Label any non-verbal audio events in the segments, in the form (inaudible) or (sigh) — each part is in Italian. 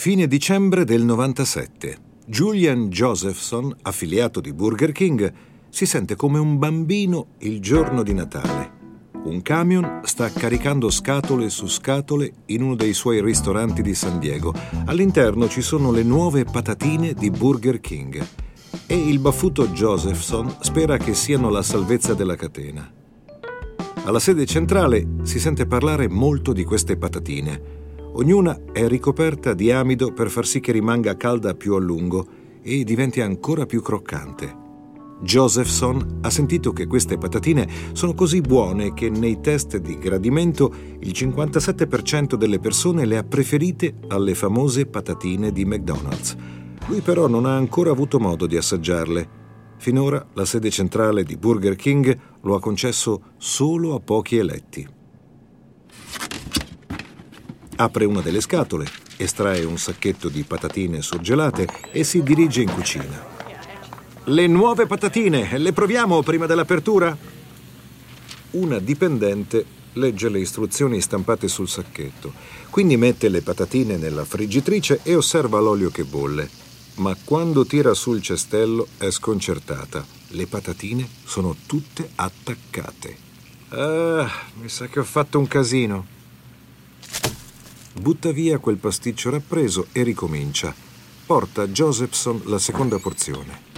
Fine dicembre del 97. Julian Josephson, affiliato di Burger King, si sente come un bambino il giorno di Natale. Un camion sta caricando scatole su scatole in uno dei suoi ristoranti di San Diego. All'interno ci sono le nuove patatine di Burger King. E il baffuto Josephson spera che siano la salvezza della catena. Alla sede centrale si sente parlare molto di queste patatine Ognuna è ricoperta di amido per far sì che rimanga calda più a lungo e diventi ancora più croccante. Josephson ha sentito che queste patatine sono così buone che nei test di gradimento il 57% delle persone le ha preferite alle famose patatine di McDonald's. Lui però non ha ancora avuto modo di assaggiarle. Finora la sede centrale di Burger King lo ha concesso solo a pochi eletti. Apre una delle scatole, estrae un sacchetto di patatine surgelate e si dirige in cucina. Le nuove patatine, le proviamo prima dell'apertura? Una dipendente legge le istruzioni stampate sul sacchetto, quindi mette le patatine nella friggitrice e osserva l'olio che bolle. Ma quando tira sul cestello è sconcertata. Le patatine sono tutte attaccate. Ah, mi sa che ho fatto un casino butta via quel pasticcio rappreso e ricomincia. Porta a Josephson la seconda porzione.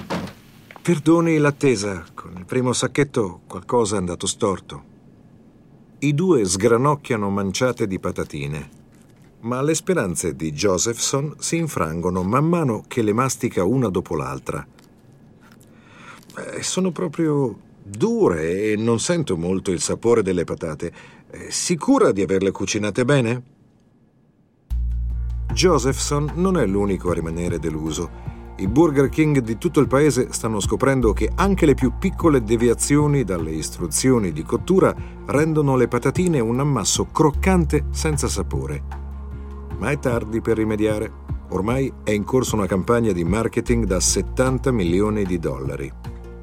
Perdoni l'attesa, con il primo sacchetto qualcosa è andato storto. I due sgranocchiano manciate di patatine, ma le speranze di Josephson si infrangono man mano che le mastica una dopo l'altra. Eh, sono proprio dure e non sento molto il sapore delle patate. Eh, sicura di averle cucinate bene? Josephson non è l'unico a rimanere deluso. I Burger King di tutto il paese stanno scoprendo che anche le più piccole deviazioni dalle istruzioni di cottura rendono le patatine un ammasso croccante senza sapore. Ma è tardi per rimediare. Ormai è in corso una campagna di marketing da 70 milioni di dollari.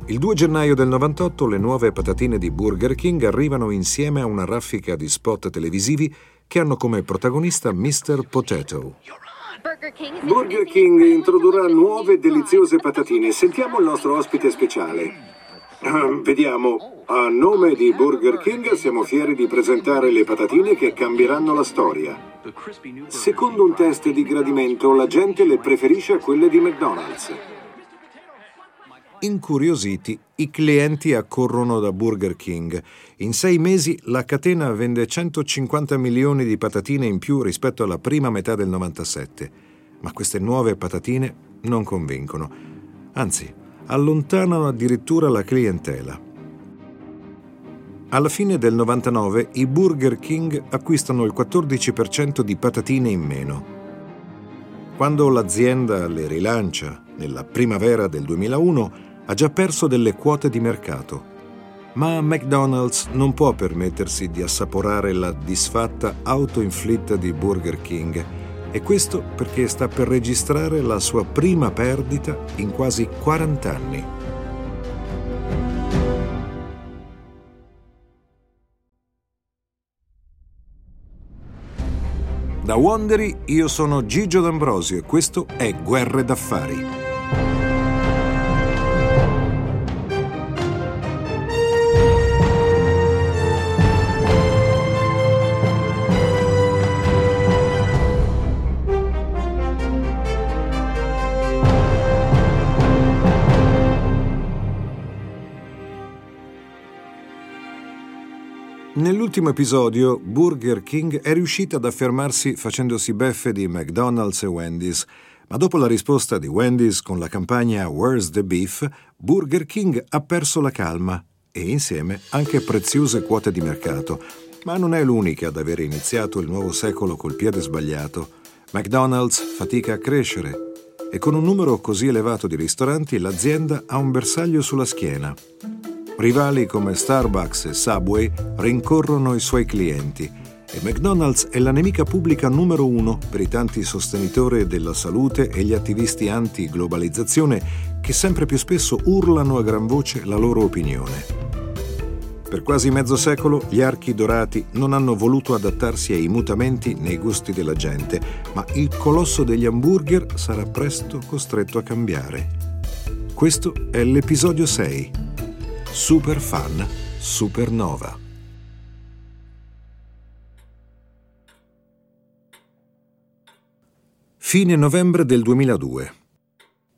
Il 2 gennaio del 98 le nuove patatine di Burger King arrivano insieme a una raffica di spot televisivi che hanno come protagonista Mr. Potato. Burger King introdurrà nuove deliziose patatine. Sentiamo il nostro ospite speciale. Uh, vediamo, a nome di Burger King siamo fieri di presentare le patatine che cambieranno la storia. Secondo un test di gradimento, la gente le preferisce a quelle di McDonald's. Incuriositi, i clienti accorrono da Burger King. In sei mesi la catena vende 150 milioni di patatine in più rispetto alla prima metà del 97. Ma queste nuove patatine non convincono. Anzi, allontanano addirittura la clientela. Alla fine del 99 i Burger King acquistano il 14% di patatine in meno. Quando l'azienda le rilancia nella primavera del 2001, ha già perso delle quote di mercato. Ma McDonald's non può permettersi di assaporare la disfatta autoinflitta di Burger King e questo perché sta per registrare la sua prima perdita in quasi 40 anni. Da Wondery io sono Gigio D'Ambrosio e questo è Guerre d'affari. Nell'ultimo episodio, Burger King è riuscita ad affermarsi facendosi beffe di McDonald's e Wendy's, ma dopo la risposta di Wendy's con la campagna Where's the Beef, Burger King ha perso la calma e insieme anche preziose quote di mercato. Ma non è l'unica ad aver iniziato il nuovo secolo col piede sbagliato. McDonald's fatica a crescere e con un numero così elevato di ristoranti l'azienda ha un bersaglio sulla schiena. Rivali come Starbucks e Subway rincorrono i suoi clienti e McDonald's è la nemica pubblica numero uno per i tanti sostenitori della salute e gli attivisti anti-globalizzazione che sempre più spesso urlano a gran voce la loro opinione. Per quasi mezzo secolo gli archi dorati non hanno voluto adattarsi ai mutamenti nei gusti della gente, ma il colosso degli hamburger sarà presto costretto a cambiare. Questo è l'episodio 6. Super Fan Supernova. Fine novembre del 2002.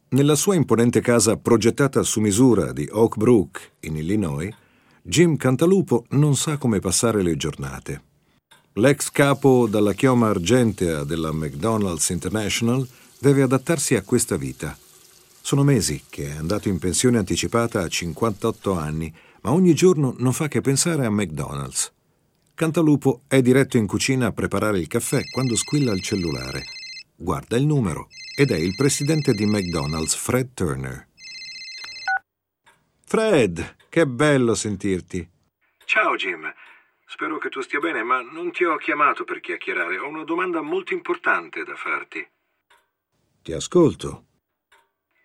Nella sua imponente casa progettata su misura di Oak Brook, in Illinois, Jim Cantalupo non sa come passare le giornate. L'ex capo dalla chioma argentea della McDonald's International deve adattarsi a questa vita. Sono mesi che è andato in pensione anticipata a 58 anni, ma ogni giorno non fa che pensare a McDonald's. Cantalupo è diretto in cucina a preparare il caffè quando squilla il cellulare. Guarda il numero ed è il presidente di McDonald's, Fred Turner. Fred, che bello sentirti. Ciao Jim. Spero che tu stia bene, ma non ti ho chiamato per chiacchierare. Ho una domanda molto importante da farti. Ti ascolto.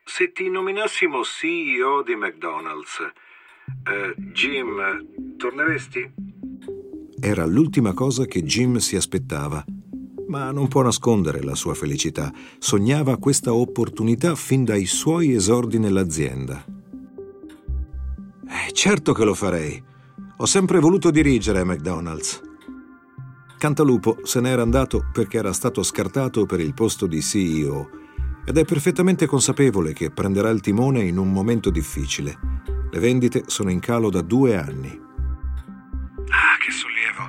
Se ti nominassimo CEO di McDonald's, eh, Jim, torneresti? Era l'ultima cosa che Jim si aspettava, ma non può nascondere la sua felicità. Sognava questa opportunità fin dai suoi esordi nell'azienda. Eh, certo che lo farei. Ho sempre voluto dirigere McDonald's. Cantalupo se n'era andato perché era stato scartato per il posto di CEO ed è perfettamente consapevole che prenderà il timone in un momento difficile. Le vendite sono in calo da due anni. Ah, che sollievo.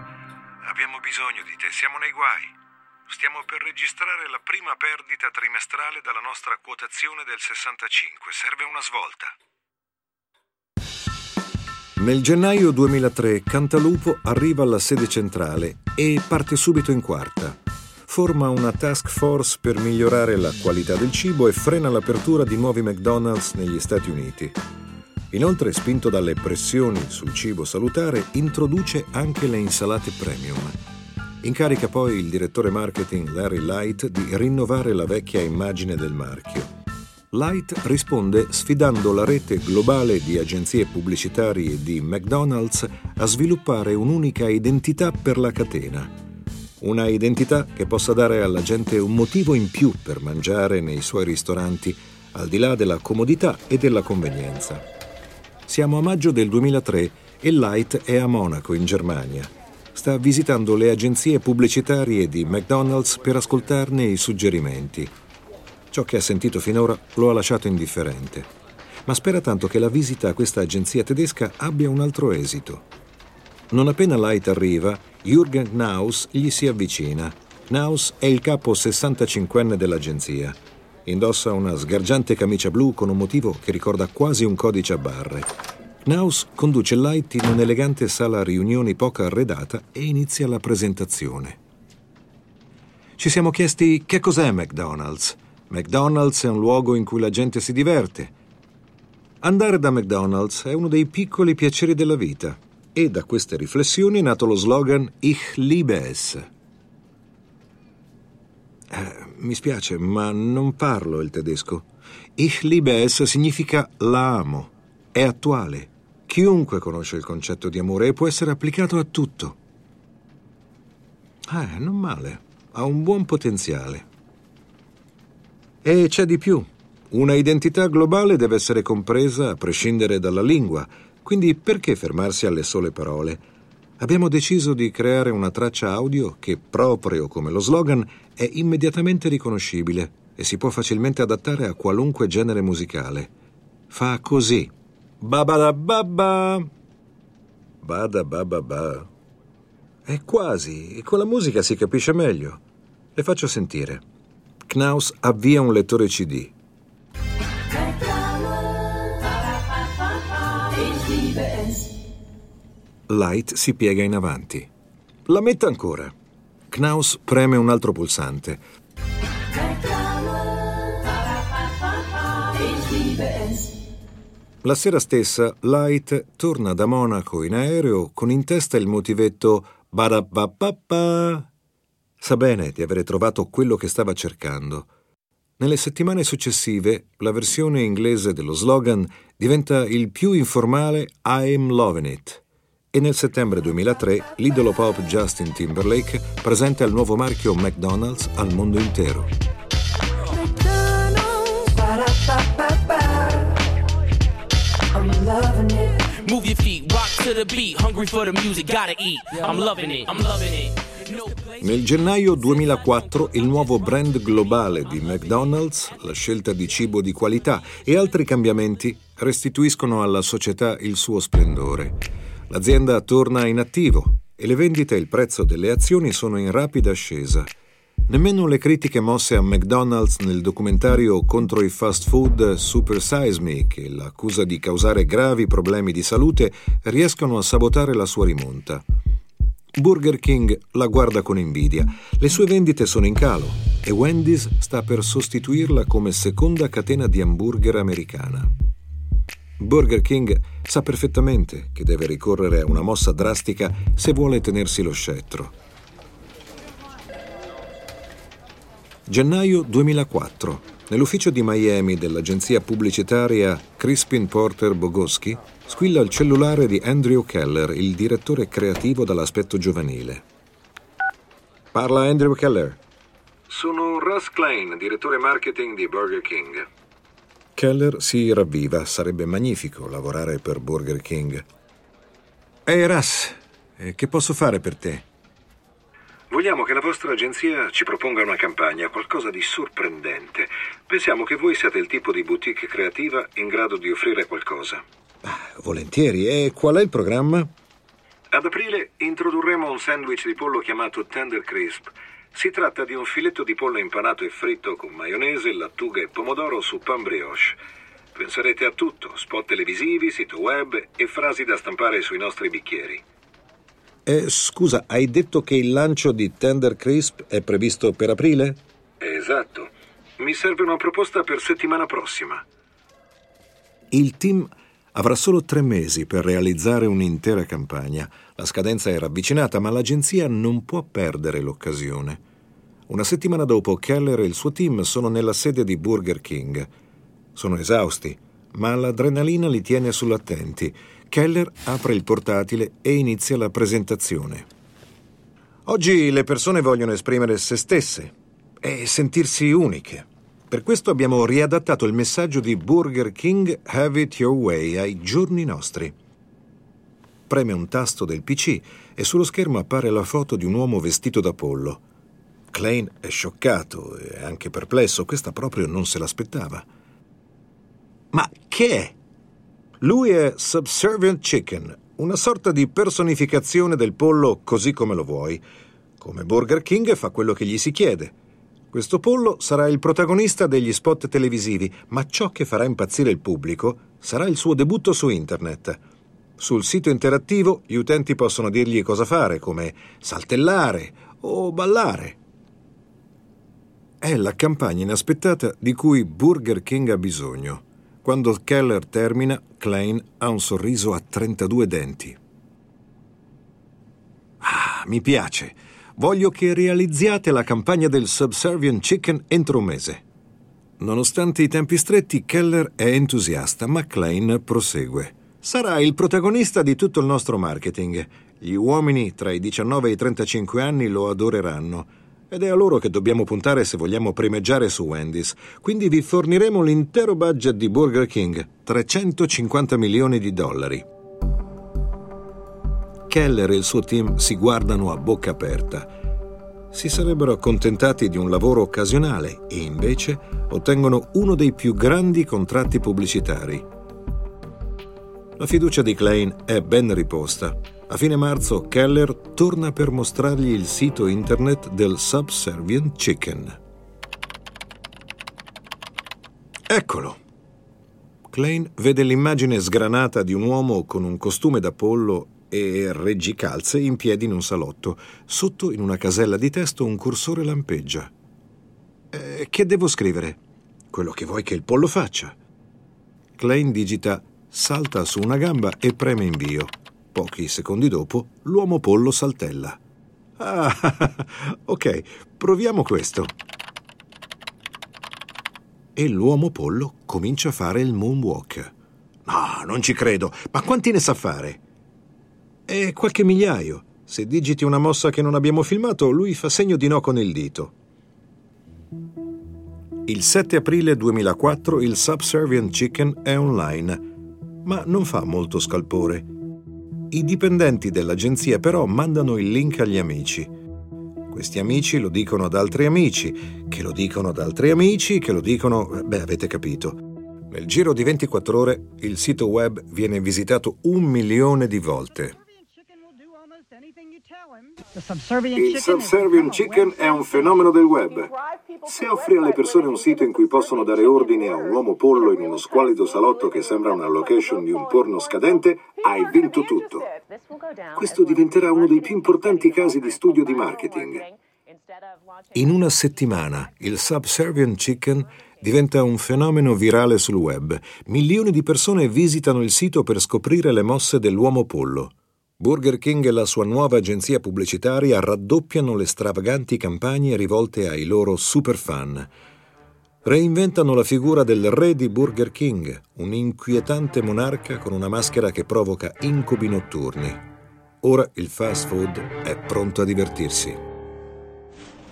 Abbiamo bisogno di te, siamo nei guai. Stiamo per registrare la prima perdita trimestrale dalla nostra quotazione del 65. Serve una svolta. Nel gennaio 2003 Cantalupo arriva alla sede centrale e parte subito in quarta. Forma una task force per migliorare la qualità del cibo e frena l'apertura di nuovi McDonald's negli Stati Uniti. Inoltre, spinto dalle pressioni sul cibo salutare, introduce anche le insalate premium. Incarica poi il direttore marketing Larry Light di rinnovare la vecchia immagine del marchio. Light risponde sfidando la rete globale di agenzie pubblicitarie di McDonald's a sviluppare un'unica identità per la catena. Una identità che possa dare alla gente un motivo in più per mangiare nei suoi ristoranti, al di là della comodità e della convenienza. Siamo a maggio del 2003 e Light è a Monaco, in Germania. Sta visitando le agenzie pubblicitarie di McDonald's per ascoltarne i suggerimenti. Ciò che ha sentito finora lo ha lasciato indifferente, ma spera tanto che la visita a questa agenzia tedesca abbia un altro esito. Non appena Light arriva, Jürgen Knaus gli si avvicina. Knaus è il capo 65enne dell'agenzia. Indossa una sgargiante camicia blu con un motivo che ricorda quasi un codice a barre. Knaus conduce Light in un'elegante sala riunioni poco arredata e inizia la presentazione. Ci siamo chiesti che cos'è McDonald's McDonald's è un luogo in cui la gente si diverte. Andare da McDonald's è uno dei piccoli piaceri della vita e da queste riflessioni è nato lo slogan Ich liebe es. Eh, mi spiace, ma non parlo il tedesco. Ich liebe es significa la amo. È attuale. Chiunque conosce il concetto di amore e può essere applicato a tutto. Eh, non male. Ha un buon potenziale. E c'è di più. Una identità globale deve essere compresa a prescindere dalla lingua, quindi perché fermarsi alle sole parole? Abbiamo deciso di creare una traccia audio che, proprio come lo slogan, è immediatamente riconoscibile e si può facilmente adattare a qualunque genere musicale. Fa così. Babada babba. Bada babba ba. È quasi, con la musica si capisce meglio. Le faccio sentire. Knaus avvia un lettore CD. Light si piega in avanti. La metta ancora. Knaus preme un altro pulsante. La sera stessa, Light torna da Monaco in aereo con in testa il motivetto Badabababa Sa bene di avere trovato quello che stava cercando. Nelle settimane successive, la versione inglese dello slogan diventa il più informale I'm loving it E nel settembre 2003 l'idolo pop Justin Timberlake presenta il nuovo marchio McDonald's al mondo intero. Nel gennaio 2004 il nuovo brand globale di McDonald's, la scelta di cibo di qualità e altri cambiamenti restituiscono alla società il suo splendore. L'azienda torna in attivo e le vendite e il prezzo delle azioni sono in rapida ascesa. Nemmeno le critiche mosse a McDonald's nel documentario contro i fast food Super Size Me, che l'accusa di causare gravi problemi di salute, riescono a sabotare la sua rimonta. Burger King la guarda con invidia. Le sue vendite sono in calo e Wendy's sta per sostituirla come seconda catena di hamburger americana. Burger King sa perfettamente che deve ricorrere a una mossa drastica se vuole tenersi lo scettro. Gennaio 2004. Nell'ufficio di Miami dell'agenzia pubblicitaria Crispin Porter Bogoschi squilla il cellulare di Andrew Keller, il direttore creativo dall'aspetto giovanile. Parla Andrew Keller. Sono Russ Klein, direttore marketing di Burger King. Keller si ravviva, sarebbe magnifico lavorare per Burger King. Ehi hey Russ, che posso fare per te? Vogliamo che la vostra agenzia ci proponga una campagna, qualcosa di sorprendente. Pensiamo che voi siate il tipo di boutique creativa in grado di offrire qualcosa. Ah, volentieri. E qual è il programma? Ad aprile introdurremo un sandwich di pollo chiamato Tender Crisp. Si tratta di un filetto di pollo impanato e fritto con maionese, lattuga e pomodoro su pan brioche. Penserete a tutto, spot televisivi, sito web e frasi da stampare sui nostri bicchieri. Eh, scusa, hai detto che il lancio di Tender Crisp è previsto per aprile? Esatto. Mi serve una proposta per settimana prossima. Il team avrà solo tre mesi per realizzare un'intera campagna. La scadenza era avvicinata, ma l'agenzia non può perdere l'occasione. Una settimana dopo, Keller e il suo team sono nella sede di Burger King. Sono esausti, ma l'adrenalina li tiene sull'attenti Keller apre il portatile e inizia la presentazione. Oggi le persone vogliono esprimere se stesse e sentirsi uniche. Per questo abbiamo riadattato il messaggio di Burger King Have It Your Way ai giorni nostri. Preme un tasto del PC e sullo schermo appare la foto di un uomo vestito da pollo. Klein è scioccato e anche perplesso, questa proprio non se l'aspettava. Ma che è? Lui è Subservient Chicken, una sorta di personificazione del pollo così come lo vuoi. Come Burger King fa quello che gli si chiede. Questo pollo sarà il protagonista degli spot televisivi, ma ciò che farà impazzire il pubblico sarà il suo debutto su internet. Sul sito interattivo gli utenti possono dirgli cosa fare, come saltellare o ballare. È la campagna inaspettata di cui Burger King ha bisogno. Quando Keller termina, Klein ha un sorriso a 32 denti. Ah, mi piace. Voglio che realizziate la campagna del Subservient Chicken entro un mese. Nonostante i tempi stretti, Keller è entusiasta, ma Klein prosegue. Sarà il protagonista di tutto il nostro marketing. Gli uomini tra i 19 e i 35 anni lo adoreranno ed è a loro che dobbiamo puntare se vogliamo primeggiare su Wendy's. Quindi vi forniremo l'intero budget di Burger King, 350 milioni di dollari. Keller e il suo team si guardano a bocca aperta. Si sarebbero accontentati di un lavoro occasionale e invece ottengono uno dei più grandi contratti pubblicitari. La fiducia di Klein è ben riposta a fine marzo Keller torna per mostrargli il sito internet del Subservient Chicken. Eccolo! Klein vede l'immagine sgranata di un uomo con un costume da pollo e reggicalze in piedi in un salotto. Sotto, in una casella di testo, un cursore lampeggia. Eh, che devo scrivere? Quello che vuoi che il pollo faccia. Klein digita, salta su una gamba e preme invio. Pochi secondi dopo, l'uomo pollo saltella. Ah, (laughs) ok, proviamo questo. E l'uomo pollo comincia a fare il moonwalk. No, non ci credo. Ma quanti ne sa fare? È qualche migliaio. Se digiti una mossa che non abbiamo filmato, lui fa segno di no con il dito. Il 7 aprile 2004 il Subservient Chicken è online, ma non fa molto scalpore. I dipendenti dell'agenzia però mandano il link agli amici. Questi amici lo dicono ad altri amici, che lo dicono ad altri amici, che lo dicono... beh, avete capito. Nel giro di 24 ore il sito web viene visitato un milione di volte. Il subservient chicken è un fenomeno del web. Se offri alle persone un sito in cui possono dare ordine a un uomo pollo in uno squalido salotto che sembra una location di un porno scadente, hai vinto tutto. Questo diventerà uno dei più importanti casi di studio di marketing. In una settimana il subservient chicken diventa un fenomeno virale sul web. Milioni di persone visitano il sito per scoprire le mosse dell'uomo pollo. Burger King e la sua nuova agenzia pubblicitaria raddoppiano le stravaganti campagne rivolte ai loro superfan. Reinventano la figura del re di Burger King, un inquietante monarca con una maschera che provoca incubi notturni. Ora il fast food è pronto a divertirsi.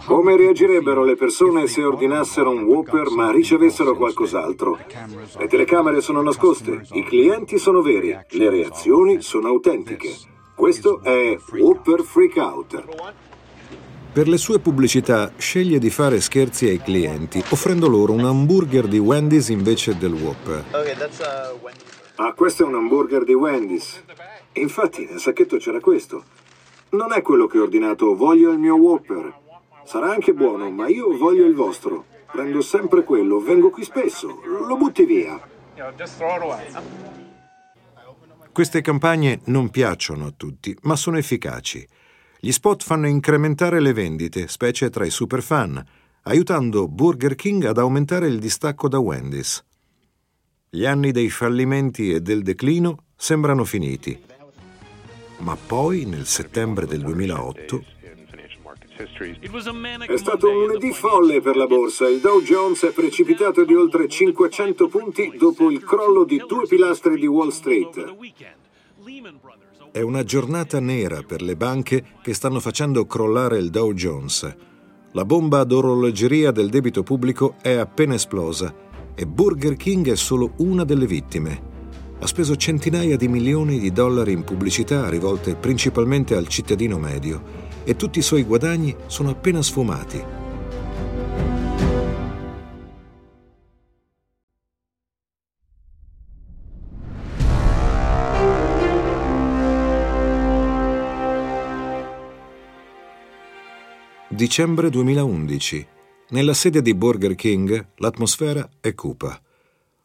Come reagirebbero le persone se ordinassero un Whopper ma ricevessero qualcos'altro? Le telecamere sono nascoste, i clienti sono veri, le reazioni sono autentiche. Questo è Whopper Freakout. Per le sue pubblicità sceglie di fare scherzi ai clienti, offrendo loro un hamburger di Wendy's invece del Whopper. Ah, questo è un hamburger di Wendy's. Infatti, nel sacchetto c'era questo. Non è quello che ho ordinato, voglio il mio Whopper. Sarà anche buono, ma io voglio il vostro. Prendo sempre quello, vengo qui spesso. Lo butti via. Queste campagne non piacciono a tutti, ma sono efficaci. Gli spot fanno incrementare le vendite, specie tra i superfan, aiutando Burger King ad aumentare il distacco da Wendy's. Gli anni dei fallimenti e del declino sembrano finiti. Ma poi, nel settembre del 2008, è stato un lunedì folle per la borsa. Il Dow Jones è precipitato di oltre 500 punti dopo il crollo di due pilastri di Wall Street. È una giornata nera per le banche che stanno facendo crollare il Dow Jones. La bomba ad orologeria del debito pubblico è appena esplosa e Burger King è solo una delle vittime. Ha speso centinaia di milioni di dollari in pubblicità rivolte principalmente al cittadino medio e tutti i suoi guadagni sono appena sfumati. Dicembre 2011. Nella sede di Burger King l'atmosfera è cupa.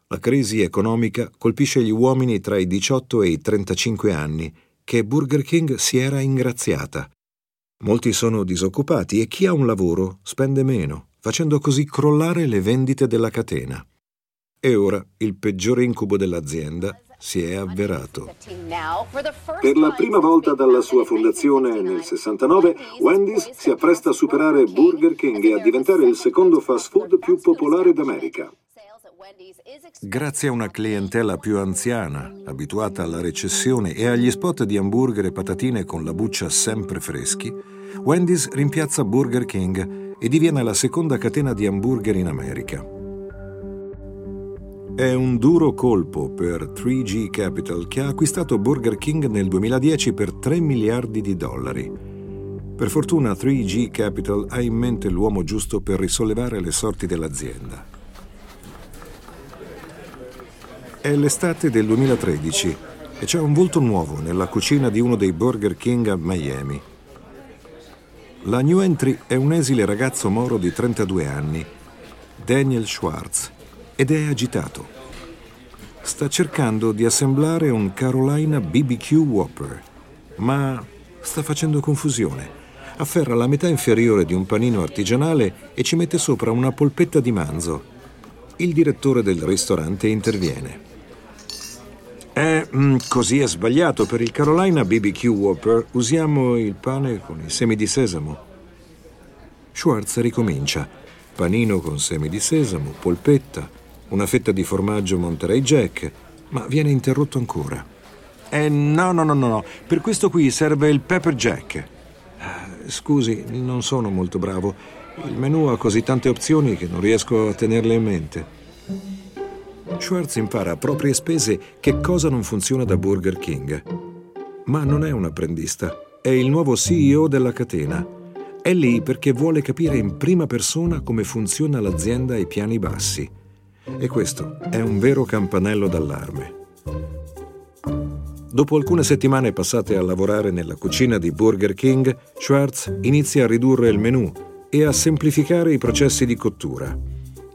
La crisi economica colpisce gli uomini tra i 18 e i 35 anni che Burger King si era ingraziata. Molti sono disoccupati e chi ha un lavoro spende meno, facendo così crollare le vendite della catena. E ora il peggiore incubo dell'azienda si è avverato. Per la prima volta dalla sua fondazione nel 69, Wendy's si appresta a superare Burger King e a diventare il secondo fast food più popolare d'America. Grazie a una clientela più anziana, abituata alla recessione e agli spot di hamburger e patatine con la buccia sempre freschi, Wendy's rimpiazza Burger King e diviene la seconda catena di hamburger in America. È un duro colpo per 3G Capital che ha acquistato Burger King nel 2010 per 3 miliardi di dollari. Per fortuna 3G Capital ha in mente l'uomo giusto per risollevare le sorti dell'azienda. È l'estate del 2013 e c'è un volto nuovo nella cucina di uno dei Burger King a Miami. La new entry è un esile ragazzo moro di 32 anni, Daniel Schwartz, ed è agitato. Sta cercando di assemblare un Carolina BBQ Whopper, ma sta facendo confusione. Afferra la metà inferiore di un panino artigianale e ci mette sopra una polpetta di manzo. Il direttore del ristorante interviene. Mm, così è sbagliato. Per il Carolina BBQ Whopper usiamo il pane con i semi di sesamo. Schwartz ricomincia. Panino con semi di sesamo, polpetta, una fetta di formaggio Monterey Jack, ma viene interrotto ancora. Eh, no, no, no, no, no. Per questo qui serve il pepper jack. Ah, scusi, non sono molto bravo. Il menù ha così tante opzioni che non riesco a tenerle in mente. Schwartz impara a proprie spese che cosa non funziona da Burger King. Ma non è un apprendista, è il nuovo CEO della catena. È lì perché vuole capire in prima persona come funziona l'azienda ai piani bassi. E questo è un vero campanello d'allarme. Dopo alcune settimane passate a lavorare nella cucina di Burger King, Schwartz inizia a ridurre il menù e a semplificare i processi di cottura.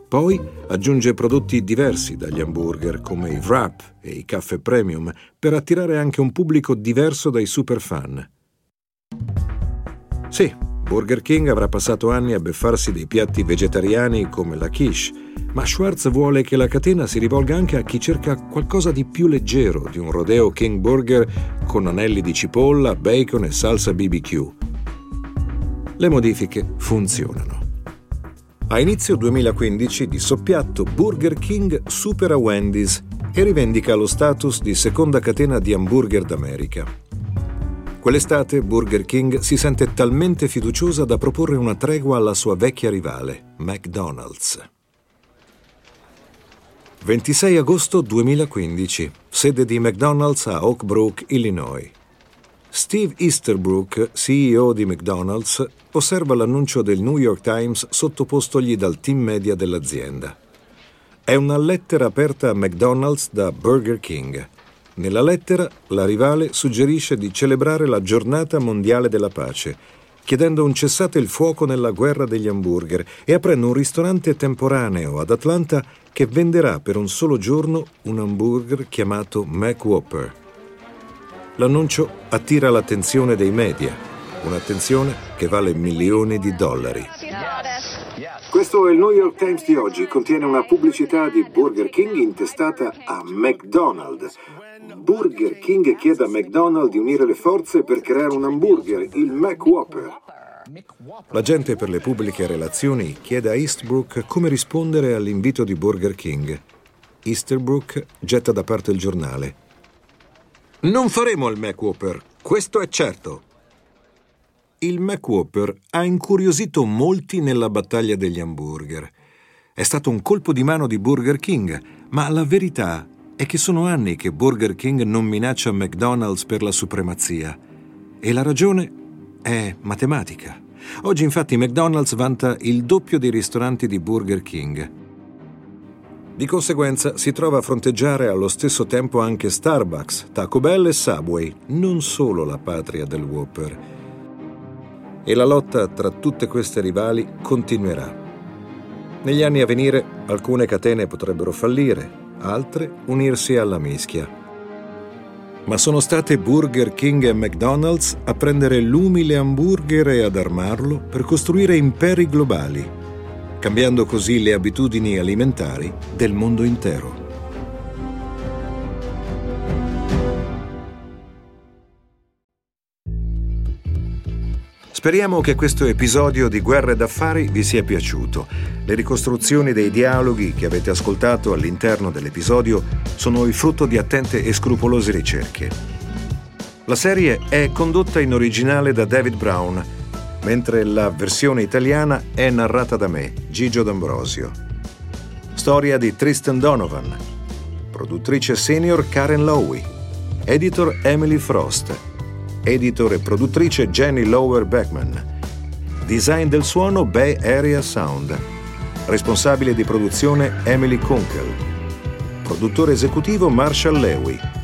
Poi aggiunge prodotti diversi dagli hamburger come i wrap e i caffè premium per attirare anche un pubblico diverso dai superfan. Sì, Burger King avrà passato anni a beffarsi dei piatti vegetariani come la quiche, ma Schwartz vuole che la catena si rivolga anche a chi cerca qualcosa di più leggero di un rodeo King Burger con anelli di cipolla, bacon e salsa BBQ. Le modifiche funzionano. A inizio 2015 di soppiatto Burger King supera Wendy's e rivendica lo status di seconda catena di hamburger d'America. Quell'estate Burger King si sente talmente fiduciosa da proporre una tregua alla sua vecchia rivale, McDonald's. 26 agosto 2015, sede di McDonald's a Oak Brook, Illinois. Steve Easterbrook, CEO di McDonald's, osserva l'annuncio del New York Times sottopostogli dal team media dell'azienda. È una lettera aperta a McDonald's da Burger King. Nella lettera la rivale suggerisce di celebrare la giornata mondiale della pace, chiedendo un cessate il fuoco nella guerra degli hamburger e aprendo un ristorante temporaneo ad Atlanta che venderà per un solo giorno un hamburger chiamato Mac Whopper. L'annuncio attira l'attenzione dei media, un'attenzione che vale milioni di dollari. Questo è il New York Times di oggi, contiene una pubblicità di Burger King intestata a McDonald's. Burger King chiede a McDonald's di unire le forze per creare un hamburger, il Mac Whopper. L'agente per le pubbliche relazioni chiede a Eastbrook come rispondere all'invito di Burger King. Easterbrook getta da parte il giornale. Non faremo il Mac Whopper, questo è certo. Il Mac Whopper ha incuriosito molti nella battaglia degli hamburger. È stato un colpo di mano di Burger King, ma la verità è che sono anni che Burger King non minaccia McDonald's per la supremazia. E la ragione è matematica. Oggi infatti McDonald's vanta il doppio dei ristoranti di Burger King. Di conseguenza si trova a fronteggiare allo stesso tempo anche Starbucks, Taco Bell e Subway, non solo la patria del Whopper e la lotta tra tutte queste rivali continuerà. Negli anni a venire alcune catene potrebbero fallire, altre unirsi alla mischia. Ma sono state Burger King e McDonald's a prendere l'umile hamburger e ad armarlo per costruire imperi globali, cambiando così le abitudini alimentari del mondo intero. Speriamo che questo episodio di Guerre d'affari vi sia piaciuto. Le ricostruzioni dei dialoghi che avete ascoltato all'interno dell'episodio sono il frutto di attente e scrupolose ricerche. La serie è condotta in originale da David Brown, mentre la versione italiana è narrata da me, Gigio D'Ambrosio. Storia di Tristan Donovan, produttrice senior Karen Lowy, editor Emily Frost editor e produttrice Jenny Lower Beckman. Design del suono Bay Area Sound. Responsabile di produzione Emily Kunkel. Produttore esecutivo Marshall Lewy.